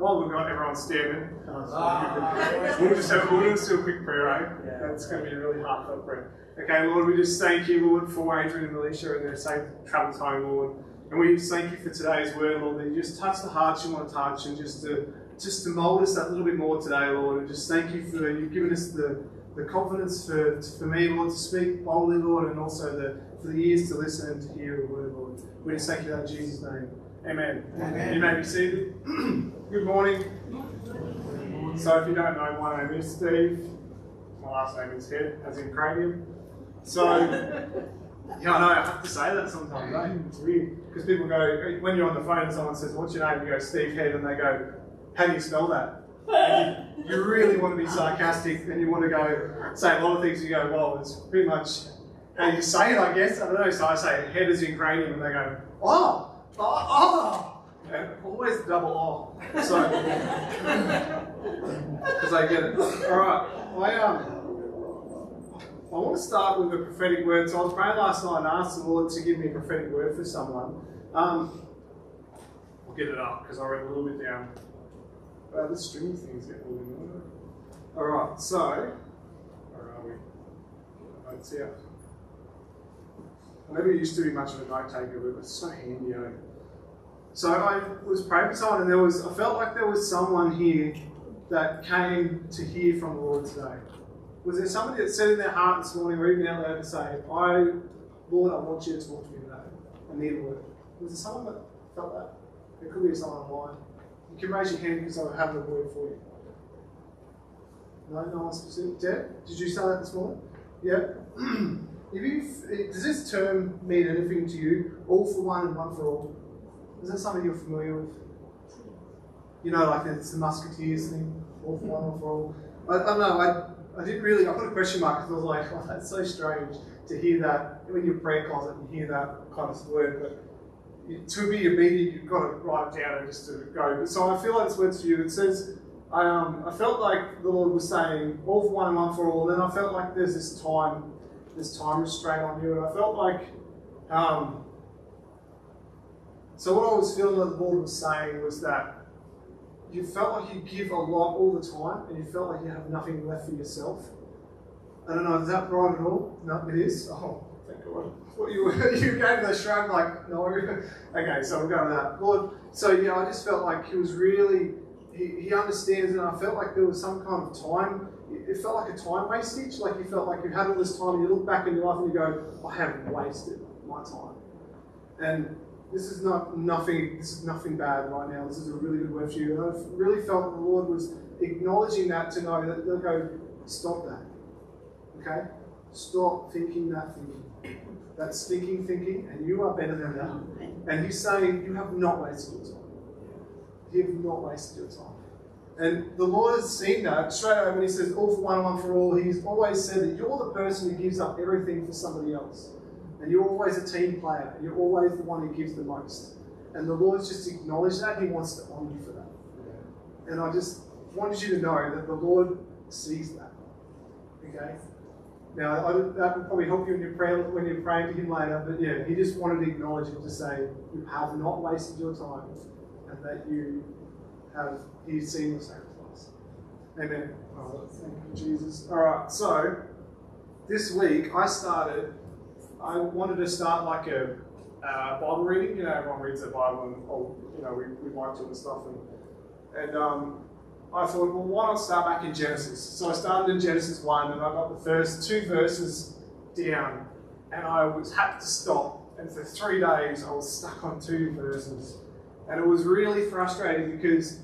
while we've got everyone standing, uh, we'll just have we'll just do a quick prayer, eh? That's going to be a really heartfelt prayer. Okay, Lord, we just thank you, Lord, for Adrian and Alicia and their safe travels home, Lord. And we just thank you for today's word, Lord, that you just touch the hearts you want to touch and just to just to mold us that little bit more today, Lord. And just thank you for you've given us the, the confidence for, for me, Lord, to speak boldly, Lord, and also the, for the ears to listen and to hear your word, Lord. We just thank you in Jesus' name. Amen. Amen. You may be seated. Good morning. So if you don't know, my name is Steve. My last name is Head, as in cranium. So, yeah, I know, I have to say that sometimes, eh? It's weird. Because people go, when you're on the phone and someone says, What's your name? You go, Steve Head, and they go, How do you spell that? And you, you really want to be sarcastic and you want to go say a lot of things. You go, Well, it's pretty much how you say it, I guess. I don't know. So I say, Head is in cranium, and they go, Oh, oh. And always double O. So, because I get it. All right. I, um, I want to start with a prophetic word. So I was praying last night and asked the Lord to give me a prophetic word for someone. Um, I'll get it up because I read a little bit down. Uh, the stringy thing's getting a little bit All right. So, where are we? Notes here. I never used to be much of a note taker, but it's so handy. Eh? So I was praying for someone, and there was I felt like there was someone here that came to hear from the Lord today. Was there somebody that said in their heart this morning, or even out loud, to say, "I, Lord, I want you to talk to me today. I need a word." Was there someone that felt that? There could be someone online. You can raise your hand because I have a word for you. No, no one specific. Deb, did you say that this morning? Yeah. if you, does this term mean anything to you? All for one and one for all. Is that something you're familiar with? You know, like it's the Musketeers thing, all for one, all for all. I, I don't know. I, I didn't really. I put a question mark because I was like, oh, that's so strange to hear that when you're prayer closet and hear that kind of word. But to be immediate, you've got to write it down and just to go. So I feel like this word's for you. It says, I, um, I felt like the Lord was saying, all for one and one for all. And then I felt like there's this time, this time restraint on you. And I felt like, um, so what I was feeling that the Lord was saying was that you felt like you give a lot all the time and you felt like you have nothing left for yourself. I don't know, is that right at all? No, it is? Oh, thank God. What you, you gave the shrug like, no. okay, so we're going with that. Lord, so yeah, I just felt like he was really, he, he understands and I felt like there was some kind of time, it felt like a time wastage, like you felt like you had all this time and you look back in your life and you go, I have wasted my time. And this is not nothing. This is nothing bad right now. This is a really good word for you. And I've really felt that the Lord was acknowledging that to know that they'll oh, go, stop that. Okay, stop thinking that thinking. That's stinking thinking, and you are better than that. And He's saying you have not wasted your time. You have not wasted your time. And the Lord has seen that straight away when He says all for one and one for all. He's always said that you're the person who gives up everything for somebody else. And you're always a team player. And you're always the one who gives the most. And the Lord's just acknowledged that. He wants to honour you for that. And I just wanted you to know that the Lord sees that. Okay? Now, I, that will probably help you in your prayer when you're praying to Him later. But yeah, He just wanted to acknowledge it to say, you have not wasted your time and that you have, He's seen your sacrifice. Amen. Oh, thank you, Jesus. All right, so this week I started I wanted to start like a uh, Bible reading. You know, everyone reads their Bible and, oh, you know, we, we like to and stuff. And, and um, I thought, well, why not start back in Genesis? So I started in Genesis 1 and I got the first two verses down and I was had to stop. And for three days, I was stuck on two verses. And it was really frustrating because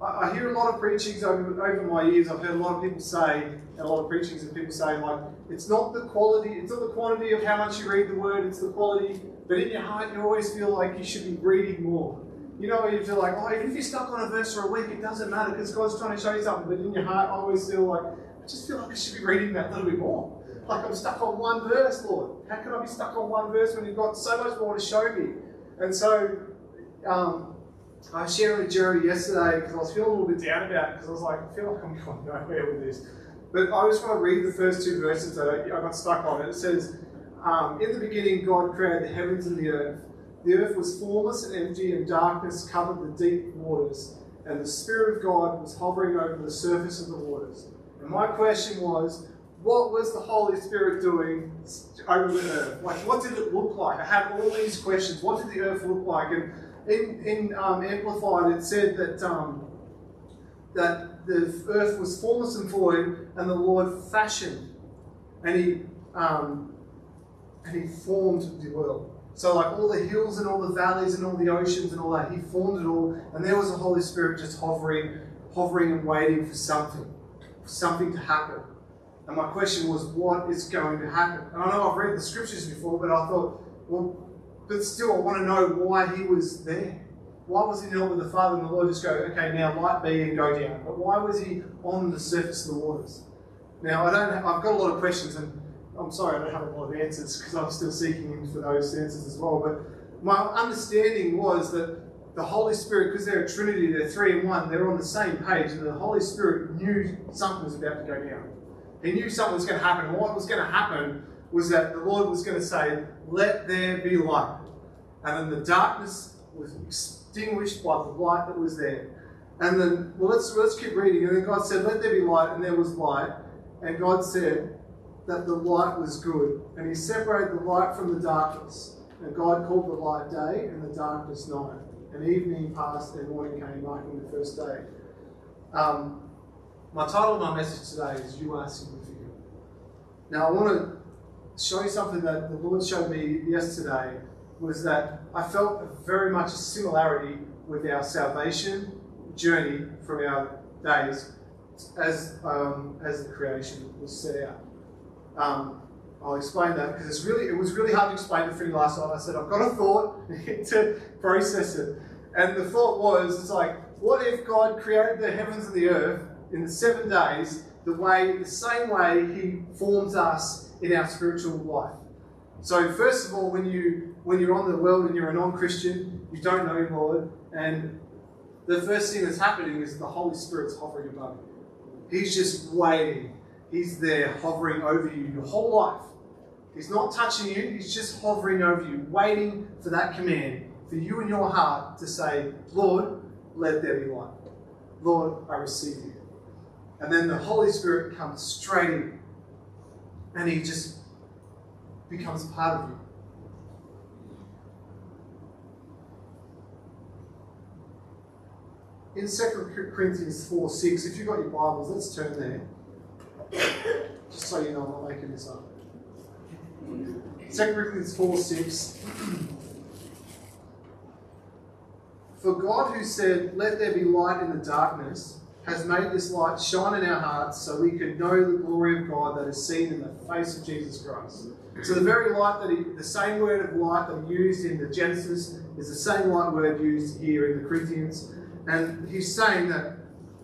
I, hear a lot of preachings over, over my years. I've heard a lot of people say, and a lot of preachings of people saying, like, it's not the quality, it's not the quantity of how much you read the word, it's the quality. But in your heart, you always feel like you should be reading more. You know, you feel like, oh, even if you're stuck on a verse for a week, it doesn't matter because God's trying to show you something. But in your heart, I always feel like, I just feel like I should be reading that little bit more. Like I'm stuck on one verse, Lord. How can I be stuck on one verse when you've got so much more to show me? And so, um, I shared with Jerry yesterday because I was feeling a little bit down about it because I was like, I feel like I'm going nowhere with this. But I just want to read the first two verses that I, got stuck on. It says, um, In the beginning, God created the heavens and the earth. The earth was formless and empty, and darkness covered the deep waters. and the Spirit of God was hovering over the surface of the waters. And my question was, what was the Holy Spirit doing over the earth? Like, what did it look like? I had all these questions. What did the earth look like? And in, in um, Amplified, it said that um, that the earth was formless and void, and the Lord fashioned, and He um, and He formed the world. So, like all the hills and all the valleys and all the oceans and all that, He formed it all, and there was the Holy Spirit just hovering, hovering and waiting for something, for something to happen. And my question was, what is going to happen? And I know I've read the scriptures before, but I thought, well, but still, I want to know why He was there. Why was He not with the Father and the Lord just go, okay, now light be and go down? But why was He on the surface of the waters? Now, I don't. Have, I've got a lot of questions, and I'm sorry I don't have a lot of answers because I'm still seeking for those answers as well. But my understanding was that the Holy Spirit, because they're a Trinity, they're three in one, they're on the same page, and the Holy Spirit knew something was about to go down. He knew something was going to happen. And what was going to happen was that the Lord was going to say, Let there be light. And then the darkness was extinguished by the light that was there. And then, well, let's, let's keep reading. And then God said, Let there be light, and there was light. And God said, that the light was good, and he separated the light from the darkness. And God called the light day and the darkness night. And evening passed and morning came, marking the first day. Um, my title of my message today is You Are Significant. Now, I want to show you something that the Lord showed me yesterday was that I felt very much a similarity with our salvation journey from our days as, um, as the creation was set out. Um, I'll explain that because it's really it was really hard to explain for you last night. I said I've got a thought to process it, and the thought was it's like what if God created the heavens and the earth in the seven days the way the same way He forms us in our spiritual life. So first of all, when you when you're on the world and you're a non-Christian, you don't know Lord, and the first thing that's happening is the Holy Spirit's hovering above you. He's just waiting He's there hovering over you your whole life. He's not touching you, he's just hovering over you, waiting for that command for you in your heart to say, Lord, let there be light. Lord, I receive you. And then the Holy Spirit comes straight in and he just becomes part of you. In 2 Corinthians 4 6, if you've got your Bibles, let's turn there. Just so you know, I'm not making this up. 2 Corinthians 4 6. For God, who said, Let there be light in the darkness, has made this light shine in our hearts so we could know the glory of God that is seen in the face of Jesus Christ. So the very light that he, the same word of light that he used in the Genesis is the same light word used here in the Corinthians. And he's saying that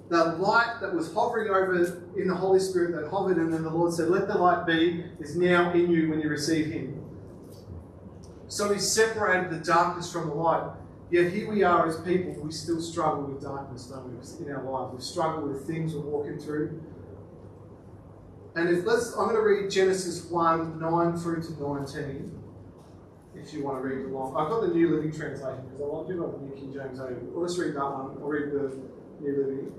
the light that was hovering over in the Holy Spirit that hovered, and then the Lord said, Let the light be, is now in you when you receive Him. So He separated the darkness from the light. Yet here we are as people, we still struggle with darkness, don't we, in our life? We struggle with things we're walking through. And if let's, I'm going to read Genesis 1 9 through to 19 if you want to read along. I've got the New Living Translation because lot of people the New King James over. Well, let's read that one. I'll read the New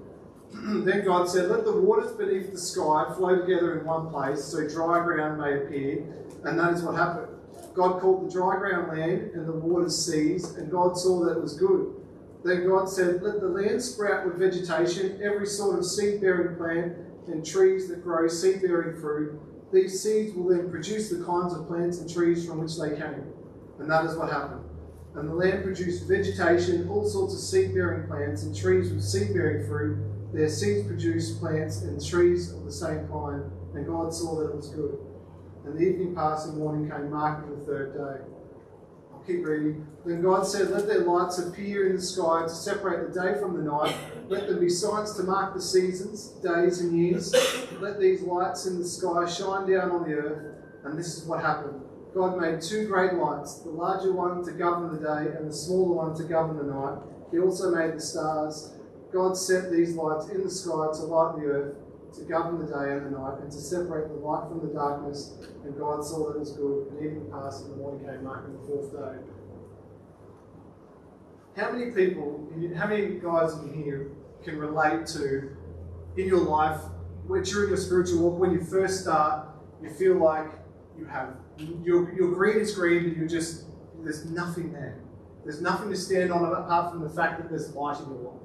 Living. then God said, Let the waters beneath the sky flow together in one place, so dry ground may appear. And that is what happened. God called the dry ground land and the waters seas, and God saw that it was good. Then God said, Let the land sprout with vegetation, every sort of seed bearing plant, and trees that grow seed bearing fruit. These seeds will then produce the kinds of plants and trees from which they came. And that is what happened. And the land produced vegetation, all sorts of seed bearing plants, and trees with seed bearing fruit their seeds produced plants and trees of the same kind, and God saw that it was good. And the evening passed and morning came, marking the third day. I'll keep reading. Then God said, Let their lights appear in the sky to separate the day from the night. Let them be signs to mark the seasons, days, and years. Let these lights in the sky shine down on the earth. And this is what happened. God made two great lights, the larger one to govern the day and the smaller one to govern the night. He also made the stars God set these lights in the sky to light the earth, to govern the day and the night, and to separate the light from the darkness. And God saw that it was good, and evening passed, and the morning came, marking the fourth day. how many people, how many guys in here can relate to in your life, during your spiritual walk, when you first start, you feel like you have, your, green is green, but you're just, there's nothing there. There's nothing to stand on apart from the fact that there's light in your life.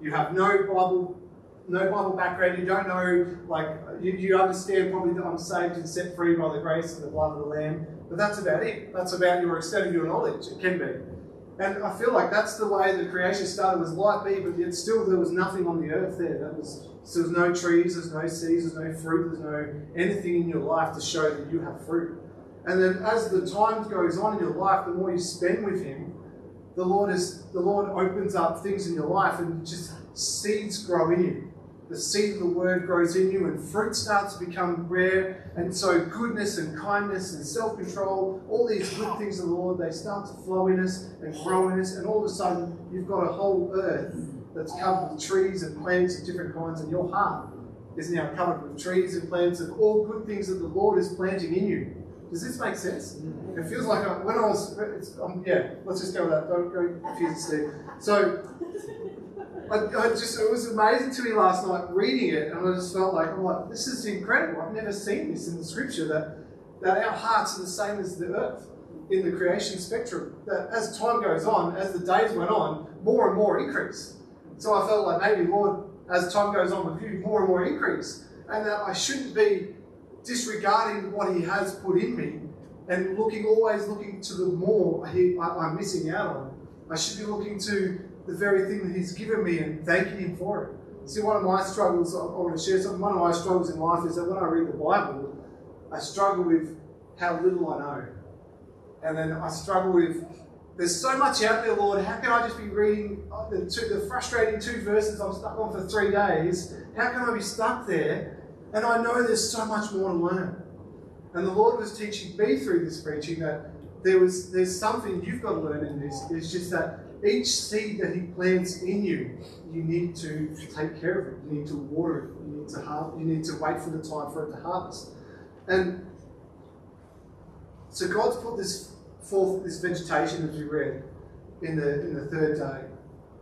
You have no Bible, no Bible background. You don't know, like, you, you understand probably that I'm saved and set free by the grace and the blood of the Lamb. But that's about it. That's about your extent of your knowledge. It can be. And I feel like that's the way the creation started was light be, but yet still there was nothing on the earth there. That was so there's no trees, there's no seeds, there's no fruit, there's no anything in your life to show that you have fruit. And then as the time goes on in your life, the more you spend with him, the Lord is the Lord opens up things in your life and just seeds grow in you the seed of the word grows in you and fruit starts to become rare. And so goodness and kindness and self-control, all these good things of the Lord, they start to flow in us and grow in us. And all of a sudden, you've got a whole earth that's covered with trees and plants of different kinds. And your heart is now covered with trees and plants of all good things that the Lord is planting in you. Does this make sense? It feels like I, when I was, um, yeah, let's just go with that. Don't go confuse Steve. So I, I, just it was amazing to me last night reading it, and I just felt like I'm like, this is incredible. I've never seen this in the scripture that that our hearts are the same as the earth in the creation spectrum. That as time goes on, as the days went on, more and more increase. So I felt like maybe Lord, as time goes on with you, more and more increase, and that I shouldn't be disregarding what He has put in me and looking always looking to the more he, I, I'm missing out on. I should be looking to the very thing that He's given me and thanking Him for it. See, one of my struggles, I want to share something. One of my struggles in life is that when I read the Bible, I struggle with how little I know. And then I struggle with, there's so much out there, Lord. How can I just be reading uh, the, two, the frustrating two verses I'm stuck on for three days? How can I be stuck there? And I know there's so much more to learn. And the Lord was teaching me through this preaching that there was there's something you've got to learn in this. It's just that each seed that He plants in you, you need to take care of it. You need to water it. You need to har- You need to wait for the time for it to harvest. And so God's put this forth, this vegetation, as we read in the in the third day.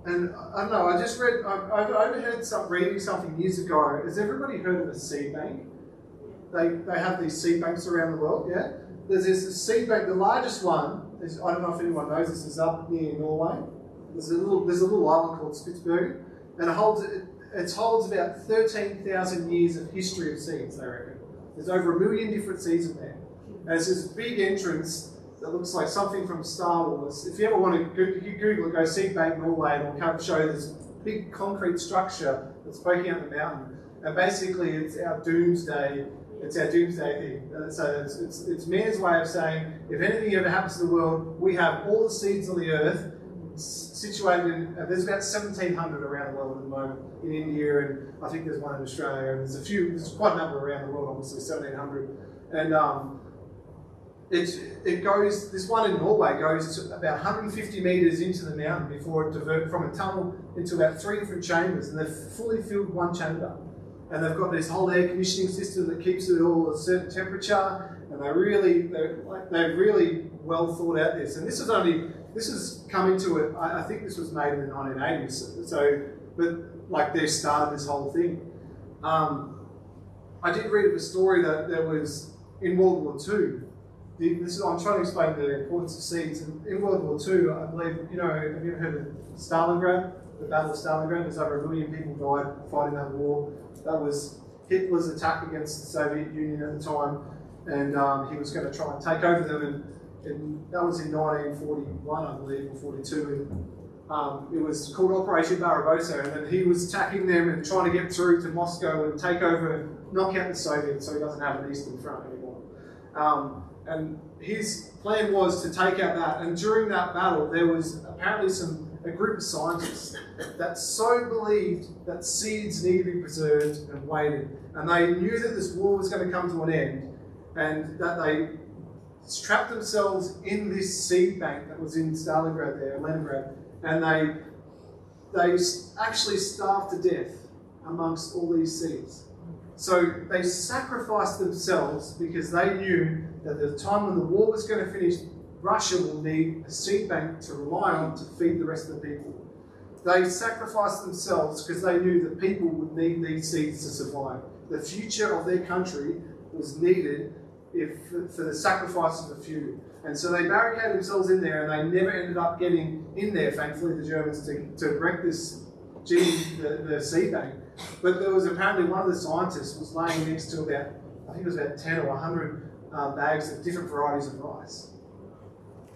And uh, I don't know. I just read. I've, I've overheard some reading something years ago. Has everybody heard of a seed bank? They they have these seed banks around the world. Yeah. There's this seed bank. The largest one there's, I don't know if anyone knows this, is up near Norway. There's a little, there's a little island called Spitsbergen, and it holds, it, it holds about 13,000 years of history of seeds, they reckon. There's over a million different seeds in there. And it's this big entrance that looks like something from Star Wars. If you ever want to Google it, go Seed Bank Norway, and it'll show this big concrete structure that's poking out the mountain. And basically, it's our doomsday it's our doomsday thing. Uh, so it's, it's, it's man's way of saying, if anything ever happens to the world, we have all the seeds on the earth situated in, uh, there's about 1,700 around the world at the moment in India, and I think there's one in Australia, and there's a few, there's quite a number around the world, obviously, 1,700. And um, it, it goes, this one in Norway goes to about 150 metres into the mountain before it diverts from a tunnel into about three different chambers, and they've fully filled one chamber and they've got this whole air conditioning system that keeps it all at a certain temperature, and they really, they're, like, they've really well thought out this. And this is only, this has come into it, I, I think this was made in the 1980s, so, but like they started this whole thing. Um, I did read of a story that there was in World War II. This is, I'm trying to explain the importance of seeds. In World War II, I believe, you know, have you ever heard of Stalingrad? The Battle of Stalingrad? There's over a million people died fighting that war. That was Hitler's attack against the Soviet Union at the time, and um, he was going to try and take over them. And, and, that was in 1941, I believe, or 42. And, um, it was called Operation Barbarossa, and then he was attacking them and trying to get through to Moscow and take over, knock out the Soviets, so he doesn't have an eastern front anymore. Um, and his plan was to take out that. And during that battle, there was apparently some a group of scientists that so believed that seeds need to be preserved and waited. And they knew that this war was going to come to an end and that they trapped themselves in this seed bank that was in Stalingrad there, Leningrad, and they, they actually starved to death amongst all these seeds. So they sacrificed themselves because they knew that the time when the war was going to finish, Russia will need a seed bank to rely on to feed the rest of the people. They sacrificed themselves because they knew that people would need these seeds to survive. The future of their country was needed if, for the sacrifice of the few. And so they barricaded themselves in there and they never ended up getting in there, thankfully, the Germans, to, to wreck this gene, the, the seed bank. But there was apparently one of the scientists was laying next to about, I think it was about 10 or 100 uh, bags of different varieties of rice.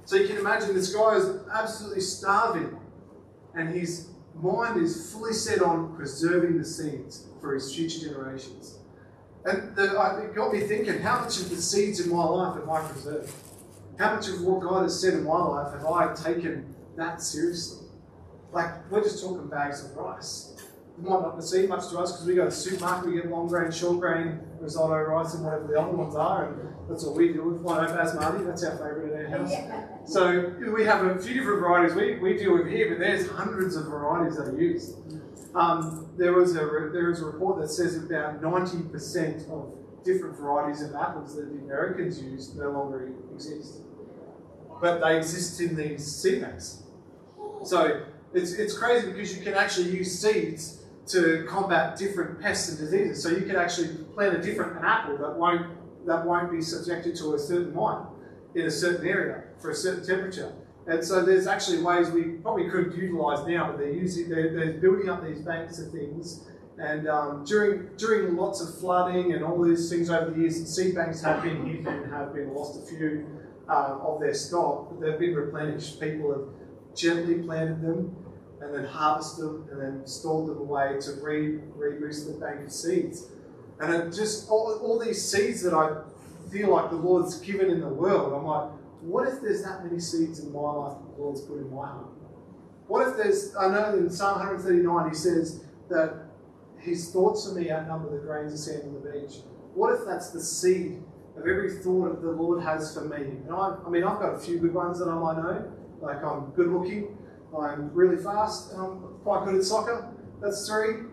So you can imagine this guy is absolutely starving and his mind is fully set on preserving the seeds for his future generations. And the, it got me thinking, how much of the seeds in my life have I preserved? How much of what God has said in my life have I taken that seriously? Like, we're just talking bags of rice. It might not seem much to us because we go to the supermarket, we get long grain, short grain, risotto rice, and whatever the other ones are, and that's all we deal with. I know basmati, that's our favourite in our house. So we have a few different varieties we, we deal with here, but there's hundreds of varieties that are used. Um, there was a there is a report that says about 90% of different varieties of apples that the Americans use no longer exist, but they exist in these seed banks. So it's it's crazy because you can actually use seeds to combat different pests and diseases. So you can actually plant a different an apple that won't that won't be subjected to a certain vine in a certain area for a certain temperature. And so there's actually ways we probably could utilise now, but they're using they're, they're, building up these banks of things. And um, during during lots of flooding and all these things over the years, seed banks have been hit and have been lost a few uh, of their stock, but they've been replenished. People have gently planted them and then harvest them and then store them away to re reboost the bank of seeds. And it just all, all these seeds that I feel like the Lord's given in the world, I'm like, what if there's that many seeds in my life that the Lord's put in my heart? What if there's, I know in Psalm 139 he says that his thoughts for me outnumber the grains of sand on the beach. What if that's the seed of every thought that the Lord has for me? And I, I mean, I've got a few good ones that I might know. Like I'm good looking, I'm really fast, I'm quite good at soccer. That's three.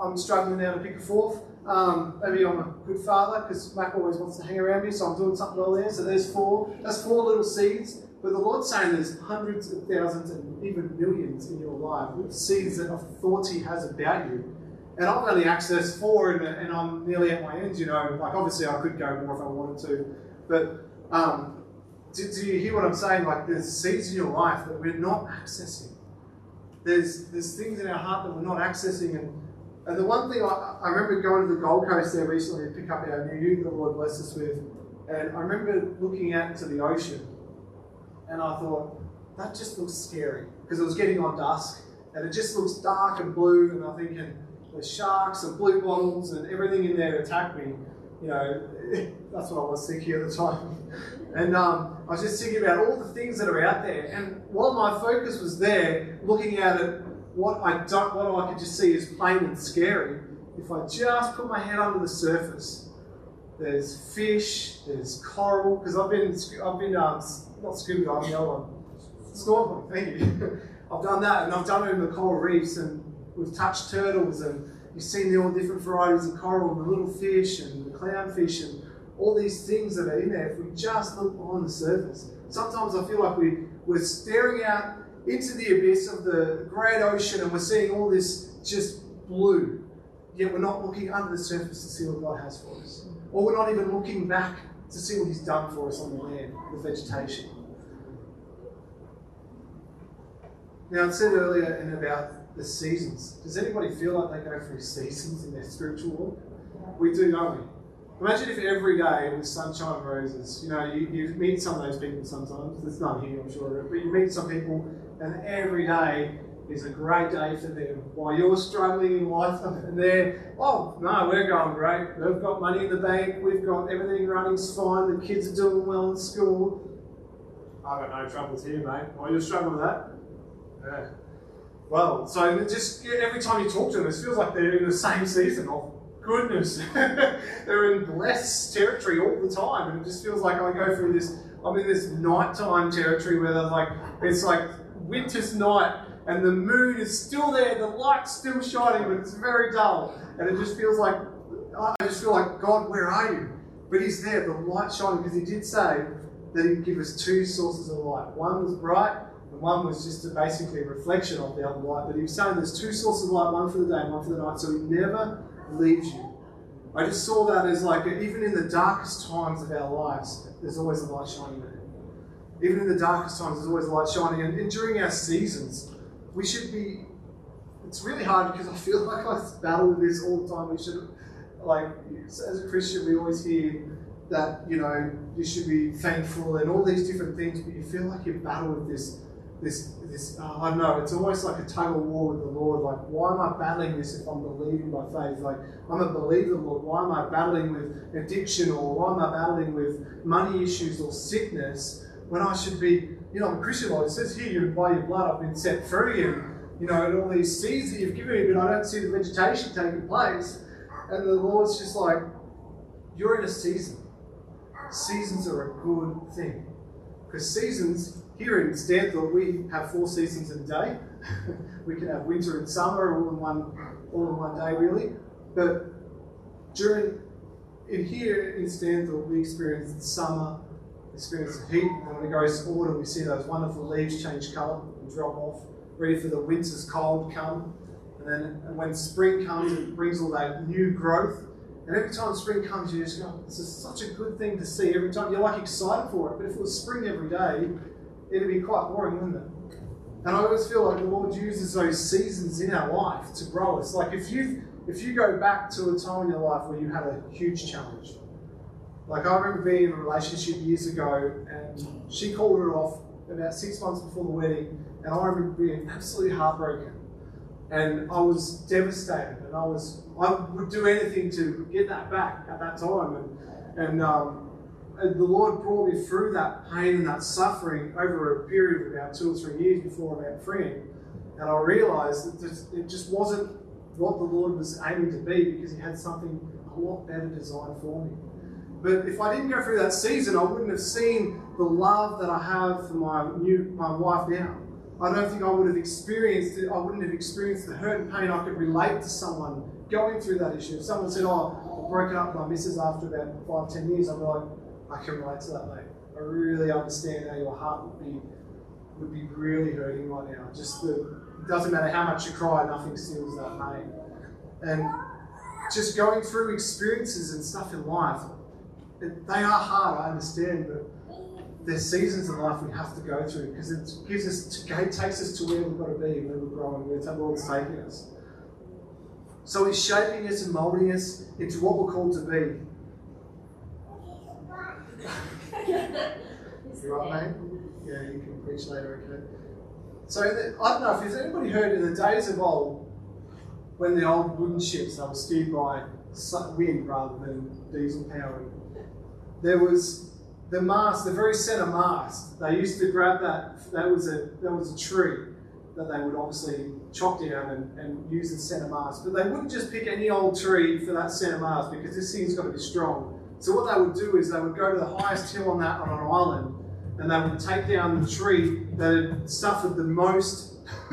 I'm struggling now to pick a fourth. Um, maybe I'm a good father because Mac always wants to hang around me, so I'm doing something well there. So there's four. That's four little seeds. But the Lord's saying there's hundreds of thousands and even millions in your life with seeds that He has about you. And I've only accessed four, and, and I'm nearly at my end. You know, like obviously I could go more if I wanted to, but um, do, do you hear what I'm saying? Like there's seeds in your life that we're not accessing. There's there's things in our heart that we're not accessing, and and the one thing I, I remember going to the Gold Coast there recently to pick up our new ute the Lord blessed us with, and I remember looking out into the ocean, and I thought, that just looks scary because it was getting on dusk, and it just looks dark and blue, and I'm thinking, there's sharks and blue bottles and everything in there attack me. You know, that's what I was thinking at the time. And um, I was just thinking about all the things that are out there. And while my focus was there, looking at it what I don't, what I could just see is plain and scary. If I just put my head under the surface, there's fish, there's coral. Because I've been, I've been um, not scuba diving, the other one, snorkeling. Thank you. I've done that, and I've done it in the coral reefs, and we've touched turtles, and you've seen the all different varieties of coral, and the little fish, and the clownfish, and all these things that are in there. If we just look on the surface, sometimes I feel like we we're staring out into the abyss of the great ocean and we're seeing all this just blue. Yet we're not looking under the surface to see what God has for us. Or we're not even looking back to see what He's done for us on the land, the vegetation. Now, I said earlier in about the seasons. Does anybody feel like they go through seasons in their spiritual walk? We do, don't we? Imagine if every day was sunshine and roses. You know, you, you meet some of those people sometimes. There's none here, I'm sure, but you meet some people and every day is a great day for them. While you're struggling in life, and they're, oh, no, we're going great. We've got money in the bank, we've got everything running fine, the kids are doing well in school. I've got no troubles here, mate. Why are you struggling with that? Yeah. Well, so just every time you talk to them, it feels like they're in the same season of goodness. they're in blessed territory all the time, and it just feels like I go through this. I'm in this nighttime territory where they're like, it's like winter's night and the moon is still there, the light's still shining, but it's very dull. And it just feels like, I just feel like, God, where are you? But He's there, the light shining, because He did say, that He'd give us two sources of light. One was bright, one was just a basically a reflection of the other light. But He was saying there's two sources of light, one for the day and one for the night, so He never leaves you. I just saw that as like, even in the darkest times of our lives, there's always a light shining there. Even in the darkest times, there's always a light shining. And, and during our seasons, we should be. It's really hard because I feel like I battle with this all the time. We should, like, as a Christian, we always hear that, you know, you should be thankful and all these different things, but you feel like you battle with this this, this uh, I don't know, it's almost like a tug of war with the Lord. Like, why am I battling this if I'm believing by faith? Like, I'm a believer, Lord. Why am I battling with addiction or why am I battling with money issues or sickness when I should be, you know, I'm a Christian, Lord. It says here, you by your blood, I've been set free and, you know, and all these seeds that you've given me, but I don't see the vegetation taking place. And the Lord's just like, you're in a season. Seasons are a good thing. Because seasons here in Stanthorpe, we have four seasons in a day. we can have winter and summer all in one, all in one day, really. But during in here in Stanthorpe, we experience summer, experience the heat, and when it goes autumn, we see those wonderful leaves change colour and drop off, ready for the winter's cold come. And then when spring comes, it brings all that new growth. And every time spring comes, you just go, oh, this is such a good thing to see. Every time you're like excited for it. But if it was spring every day, it'd be quite boring, wouldn't it? And I always feel like the Lord uses those seasons in our life to grow us. Like if you if you go back to a time in your life where you had a huge challenge, like I remember being in a relationship years ago, and she called it off about six months before the wedding, and I remember being absolutely heartbroken, and I was devastated, and I was I would do anything to get that back at that time, and and um, the Lord brought me through that pain and that suffering over a period of about two or three years before I went free. And I realized that it just wasn't what the Lord was aiming to be because He had something a lot better designed for me. But if I didn't go through that season, I wouldn't have seen the love that I have for my new my wife now. I don't think I would have experienced it. I wouldn't have experienced the hurt and pain. I could relate to someone going through that issue. If someone said, "Oh, I broke up with my missus after about five, ten years," I'd be like, I can relate to that, mate. I really understand how your heart would be would be really hurting right now. Just the it doesn't matter how much you cry, nothing steals that pain. And just going through experiences and stuff in life, it, they are hard, I understand, but there's seasons in life we have to go through because it gives us, it takes us to where we've got to be, where we're growing, where the Lord's taking us. So He's shaping us and molding us into what we're called to be. you right, mate? Yeah, you can preach later, okay? So, I don't know if anybody heard in the days of old, when the old wooden ships they were steered by wind rather than diesel powered, there was the mast, the very centre mast. They used to grab that. That was a that was a tree that they would obviously chop down and, and use as centre mast. But they wouldn't just pick any old tree for that centre mast because this thing's got to be strong. So what they would do is they would go to the highest hill on that on an island, and they would take down the tree that had suffered the most.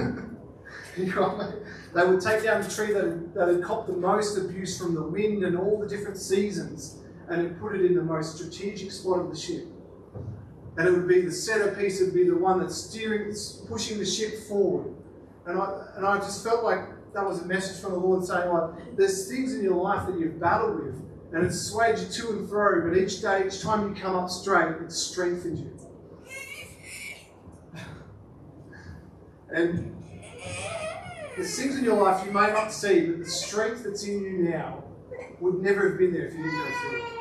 they would take down the tree that had, that had copped the most abuse from the wind and all the different seasons, and it put it in the most strategic spot of the ship. And it would be the centerpiece, it would be the one that's steering, pushing the ship forward. And I, and I just felt like that was a message from the Lord saying, like, there's things in your life that you've battled with, and it's swayed you to and fro, but each day, each time you come up straight, it strengthens you. and the things in your life you may not see, but the strength that's in you now would never have been there if you didn't go through it.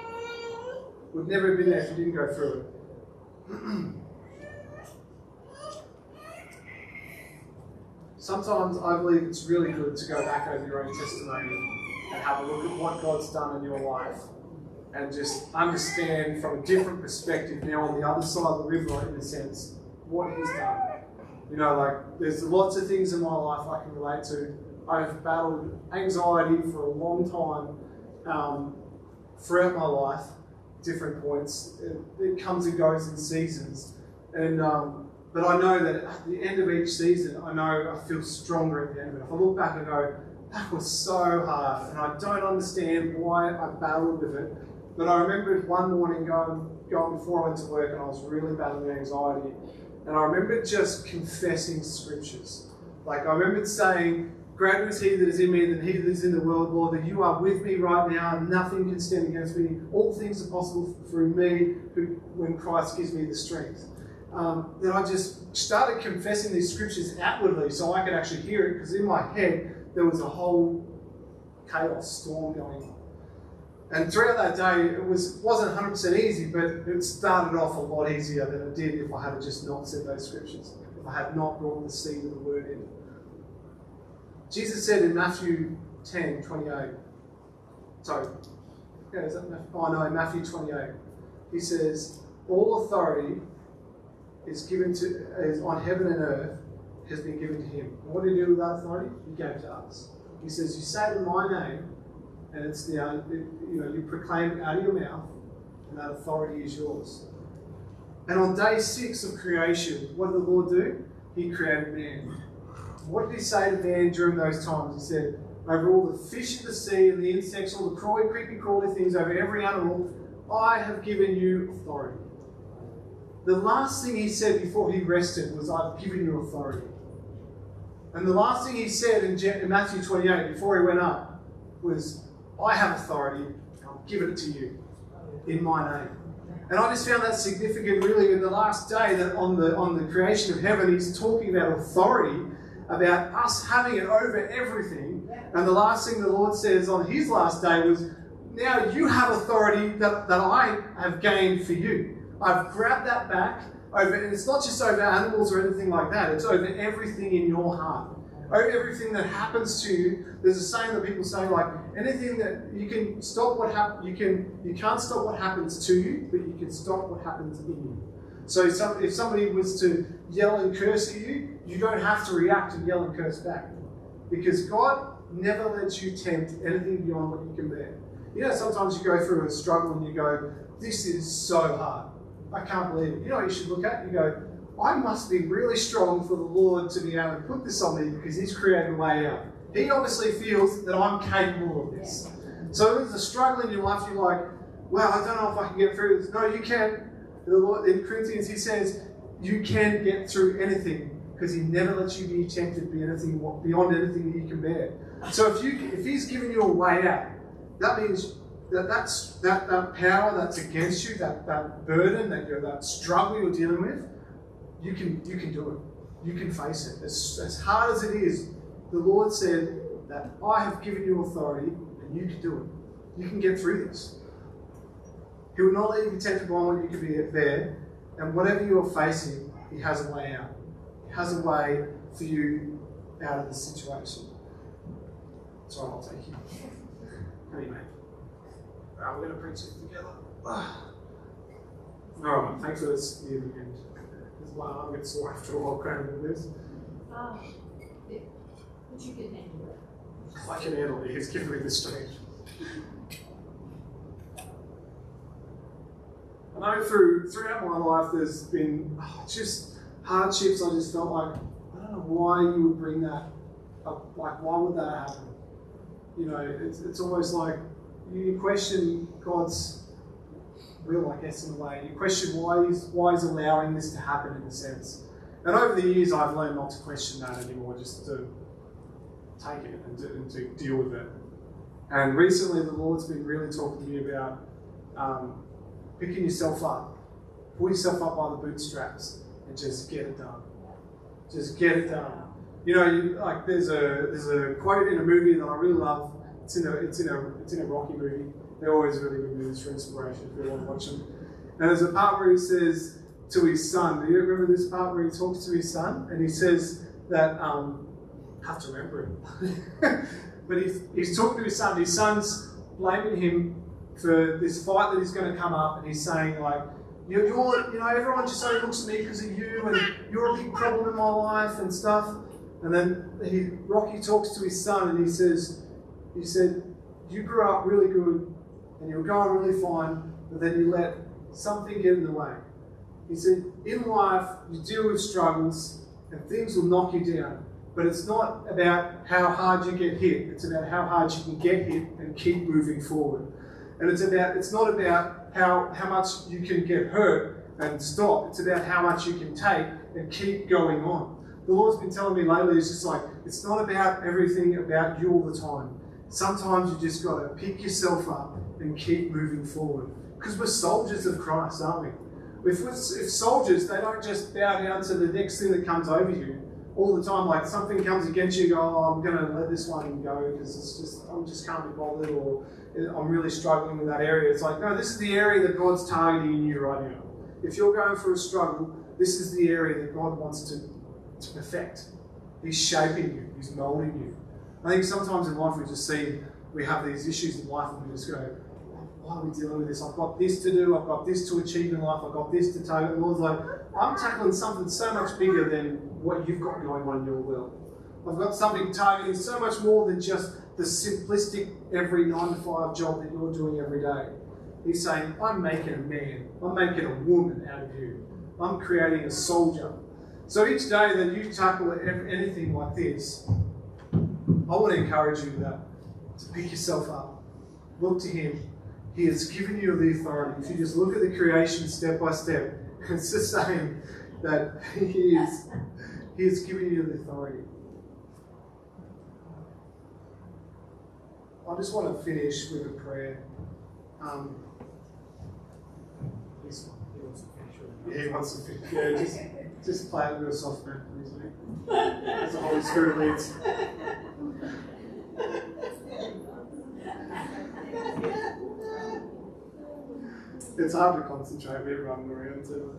Would never have been there if you didn't go through it. Sometimes I believe it's really good to go back over your own testimony and have a look at what God's done in your life and just understand from a different perspective now on the other side of the river, in a sense, what He's done. You know, like there's lots of things in my life I can relate to. I've battled anxiety for a long time um, throughout my life, different points. It, it, comes and goes in seasons. And um, but I know that at the end of each season, I know I feel stronger at the end of it. If I look back and go, that was so hard, and I don't understand why I battled with it. But I remember one morning going, going before I went to work and I was really battling anxiety. And I remember just confessing scriptures. Like I remember saying, Greater is he that is in me than he that is in the world, Lord, that you are with me right now, and nothing can stand against me. All things are possible through me who, when Christ gives me the strength. Um, then I just started confessing these scriptures outwardly so I could actually hear it, because in my head there was a whole chaos storm going on. And throughout that day, it was, wasn't 100% easy, but it started off a lot easier than it did if I had just not said those scriptures, if I had not brought the seed of the word in. Jesus said in Matthew 10 28, sorry, yeah, is that Matthew? Oh no, Matthew 28, he says, All authority is given to is on heaven and earth has been given to him. And what did he do with that authority? He gave it to us. He says, You say to my name, and it's the uh, you know you proclaim it out of your mouth, and that authority is yours. And on day six of creation, what did the Lord do? He created man. What did he say to man during those times? He said, Over all the fish of the sea and the insects, all the crawly, creepy, crawly things, over every animal, I have given you authority. The last thing he said before he rested was, I've given you authority. And the last thing he said in Matthew 28 before he went up was, I have authority, I'll give it to you in my name. And I just found that significant really in the last day that on the on the creation of heaven, he's talking about authority about us having it over everything. And the last thing the Lord says on his last day was, Now you have authority that, that I have gained for you. I've grabbed that back over, and it's not just over animals or anything like that, it's over everything in your heart. Over everything that happens to you. There's a saying that people say, like, anything that you can stop what happens, you can you can't stop what happens to you, but you can stop what happens in you. So some, if somebody was to yell and curse at you, you don't have to react and yell and curse back. Because God never lets you tempt anything beyond what you can bear. You know, sometimes you go through a struggle and you go, This is so hard. I can't believe it. You know what you should look at? You go, I must be really strong for the Lord to be able to put this on me because He's created a way out. He obviously feels that I'm capable of this. So if there's a struggle in your life, you're like, well, I don't know if I can get through this. No, you can. The Lord, in Corinthians, he says, you can get through anything because he never lets you be tempted be anything beyond anything that you can bear. So if you if he's given you a way out, that means that that's that, that power that's against you, that, that burden, that you're that struggle you're dealing with, you can you can do it. You can face it. As, as hard as it is, the Lord said that I have given you authority and you can do it. You can get through this. He will not let you be tempted by what you can be there, and whatever you are facing, He has a way out He has a way for you out of the situation. Sorry, I'll take you. Anyway, right, we're going to preach it together. All right, thanks for this year again. This one, I'm get sore after a while cramming with this. Um, but you can handle it. I can handle it. He's giving me the strength. I know through throughout my life, there's been oh, just hardships, I just felt like, I don't know why you would bring that up. Like, why would that happen? You know, it's, it's almost like you question God's will, I guess, in a way. You question why he's, why he's allowing this to happen, in a sense. And over the years, I've learned not to question that anymore, just to take it and to, and to deal with it. And recently, the Lord's been really talking to me about um, picking yourself up, pull yourself up by the bootstraps, and just get it done. Just get it done. You know, you, like there's a there's a quote in a movie that I really love. It's in a it's in a it's in a Rocky movie. They're always really good movies for inspiration if you want to watch them. And there's a part where he says to his son. Do you remember this part where he talks to his son and he says that um, I have to remember it. but he's, he's talking to his son. His son's blaming him for this fight that is going to come up, and he's saying like you're, you're, you know, everyone just only looks at me because of you, and you're a big problem in my life and stuff. And then he, Rocky talks to his son, and he says, he said, you grew up really good, and you were going really fine, but then you let something get in the way. He said, in life, you deal with struggles, and things will knock you down. But it's not about how hard you get hit. It's about how hard you can get hit and keep moving forward. And it's about it's not about how, how much you can get hurt and stop. It's about how much you can take and keep going on. The Lord's been telling me lately, is just like, it's not about everything about you all the time. Sometimes you just got to pick yourself up and keep moving forward. Because we're soldiers of Christ, aren't we? If, if soldiers, they don't just bow down to the next thing that comes over you all the time. Like something comes against you, go, oh, I'm going to let this one go because it's just, I'm just can't be bothered or uh, I'm really struggling in that area. It's like, no, this is the area that God's targeting you right now. If you're going through a struggle, this is the area that God wants to, to perfect. He's shaping you, He's molding you. I think sometimes in life we just see we have these issues in life and we just go, why are we dealing with this? I've got this to do, I've got this to achieve in life, I've got this to target. The Lord's like, I'm tackling something so much bigger than what you've got going on in your world. I've got something targeting so much more than just the simplistic every nine to five job that you're doing every day. He's saying, I'm making a man, I'm making a woman out of you. I'm creating a soldier. So each day that you tackle anything like this, I want to encourage you to, to pick yourself up. Look to Him. He has given you the authority. If you just look at the creation step by step, it's the same that He is. He has given you the authority. I just want to finish with a prayer. Um, he wants to finish. Yeah, he wants to finish. Just, just play it real soft, man, please, mate. As the Holy Spirit leads. it's hard to concentrate with everyone around too.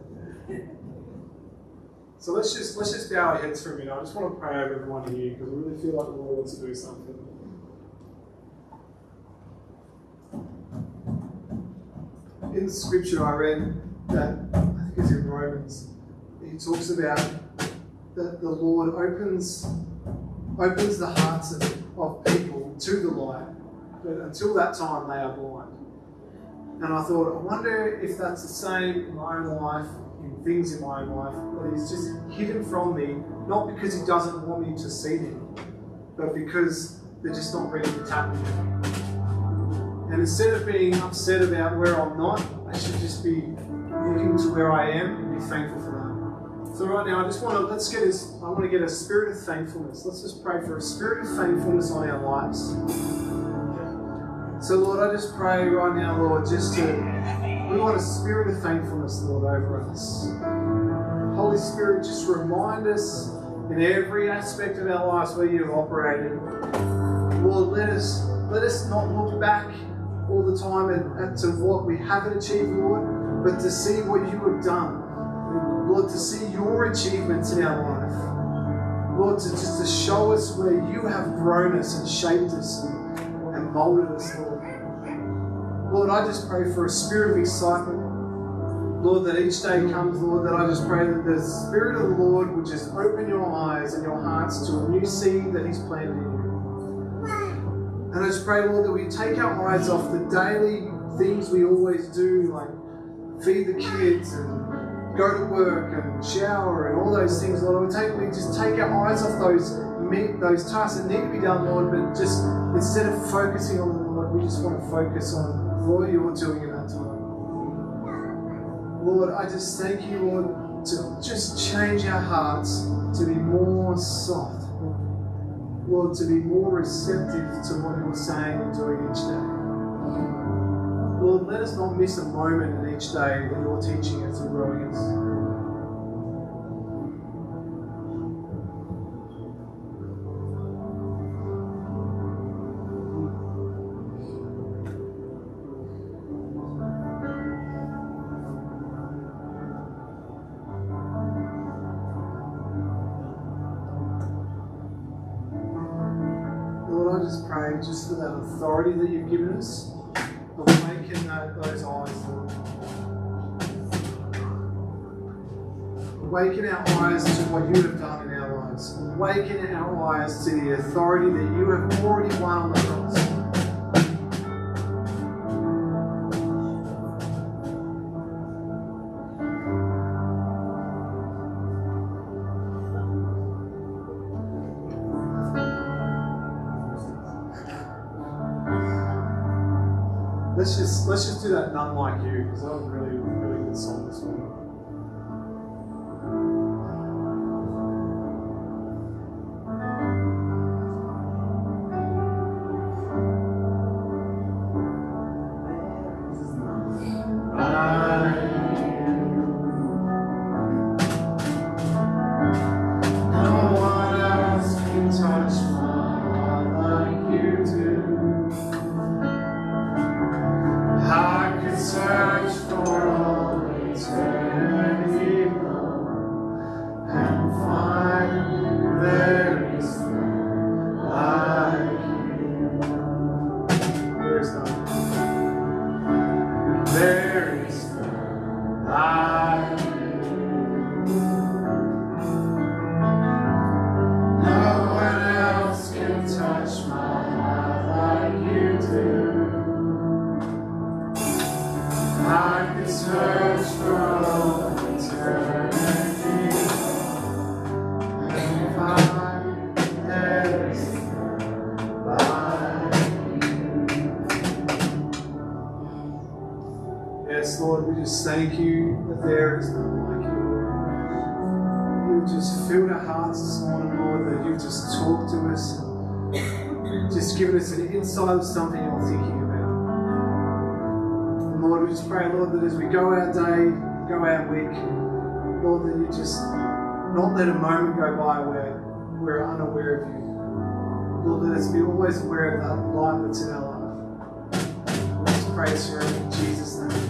So let's just let's just bow our heads for a minute. I just want to pray over everyone here because I really feel like the Lord wants to do something. In the scripture I read that I think it's in Romans, he talks about that the Lord opens opens the hearts of, of people to the light, but until that time they are blind. And I thought, I wonder if that's the same in my own life, in things in my life, that He's just hidden from me, not because He doesn't want me to see them, but because they're just not ready to tap me. And instead of being upset about where I'm not, I should just be looking to where I am and be thankful for that. So right now, I just want to let's get this. I want to get a spirit of thankfulness. Let's just pray for a spirit of thankfulness on our lives. So, Lord, I just pray right now, Lord, just to, we want a spirit of thankfulness, Lord, over us. Holy Spirit, just remind us in every aspect of our lives where you've operated. Lord, let us, let us not look back all the time at, at to what we haven't achieved, Lord, but to see what you have done. Lord, to see your achievements in our life. Lord, to just to show us where you have grown us and shaped us and, and molded us, Lord. Lord, I just pray for a spirit of excitement. Lord, that each day comes, Lord, that I just pray that the Spirit of the Lord would just open your eyes and your hearts to a new seed that He's planted in you. And I just pray, Lord, that we take our eyes off the daily things we always do, like feed the kids and go to work and shower and all those things, Lord. We take we just take our eyes off those meet those tasks that need to be done, Lord, but just instead of focusing on them, Lord, we just want to focus on you're doing in that time. Lord, I just thank you, Lord, to just change our hearts to be more soft. Lord, to be more receptive to what you're saying and doing each day. Lord, let us not miss a moment in each day that you're teaching us and growing us. Authority that you've given us. Awaken that, those eyes. Awaken our eyes to what you have done in our lives. Awaken our eyes to the authority that you have already won on the cross. None like you because that was really something you're thinking about. And Lord, we just pray, Lord, that as we go our day, go our week, Lord, that you just not let a moment go by where we're unaware of you. Lord, let us be always aware of that light that's in our life. Just pray this in Jesus'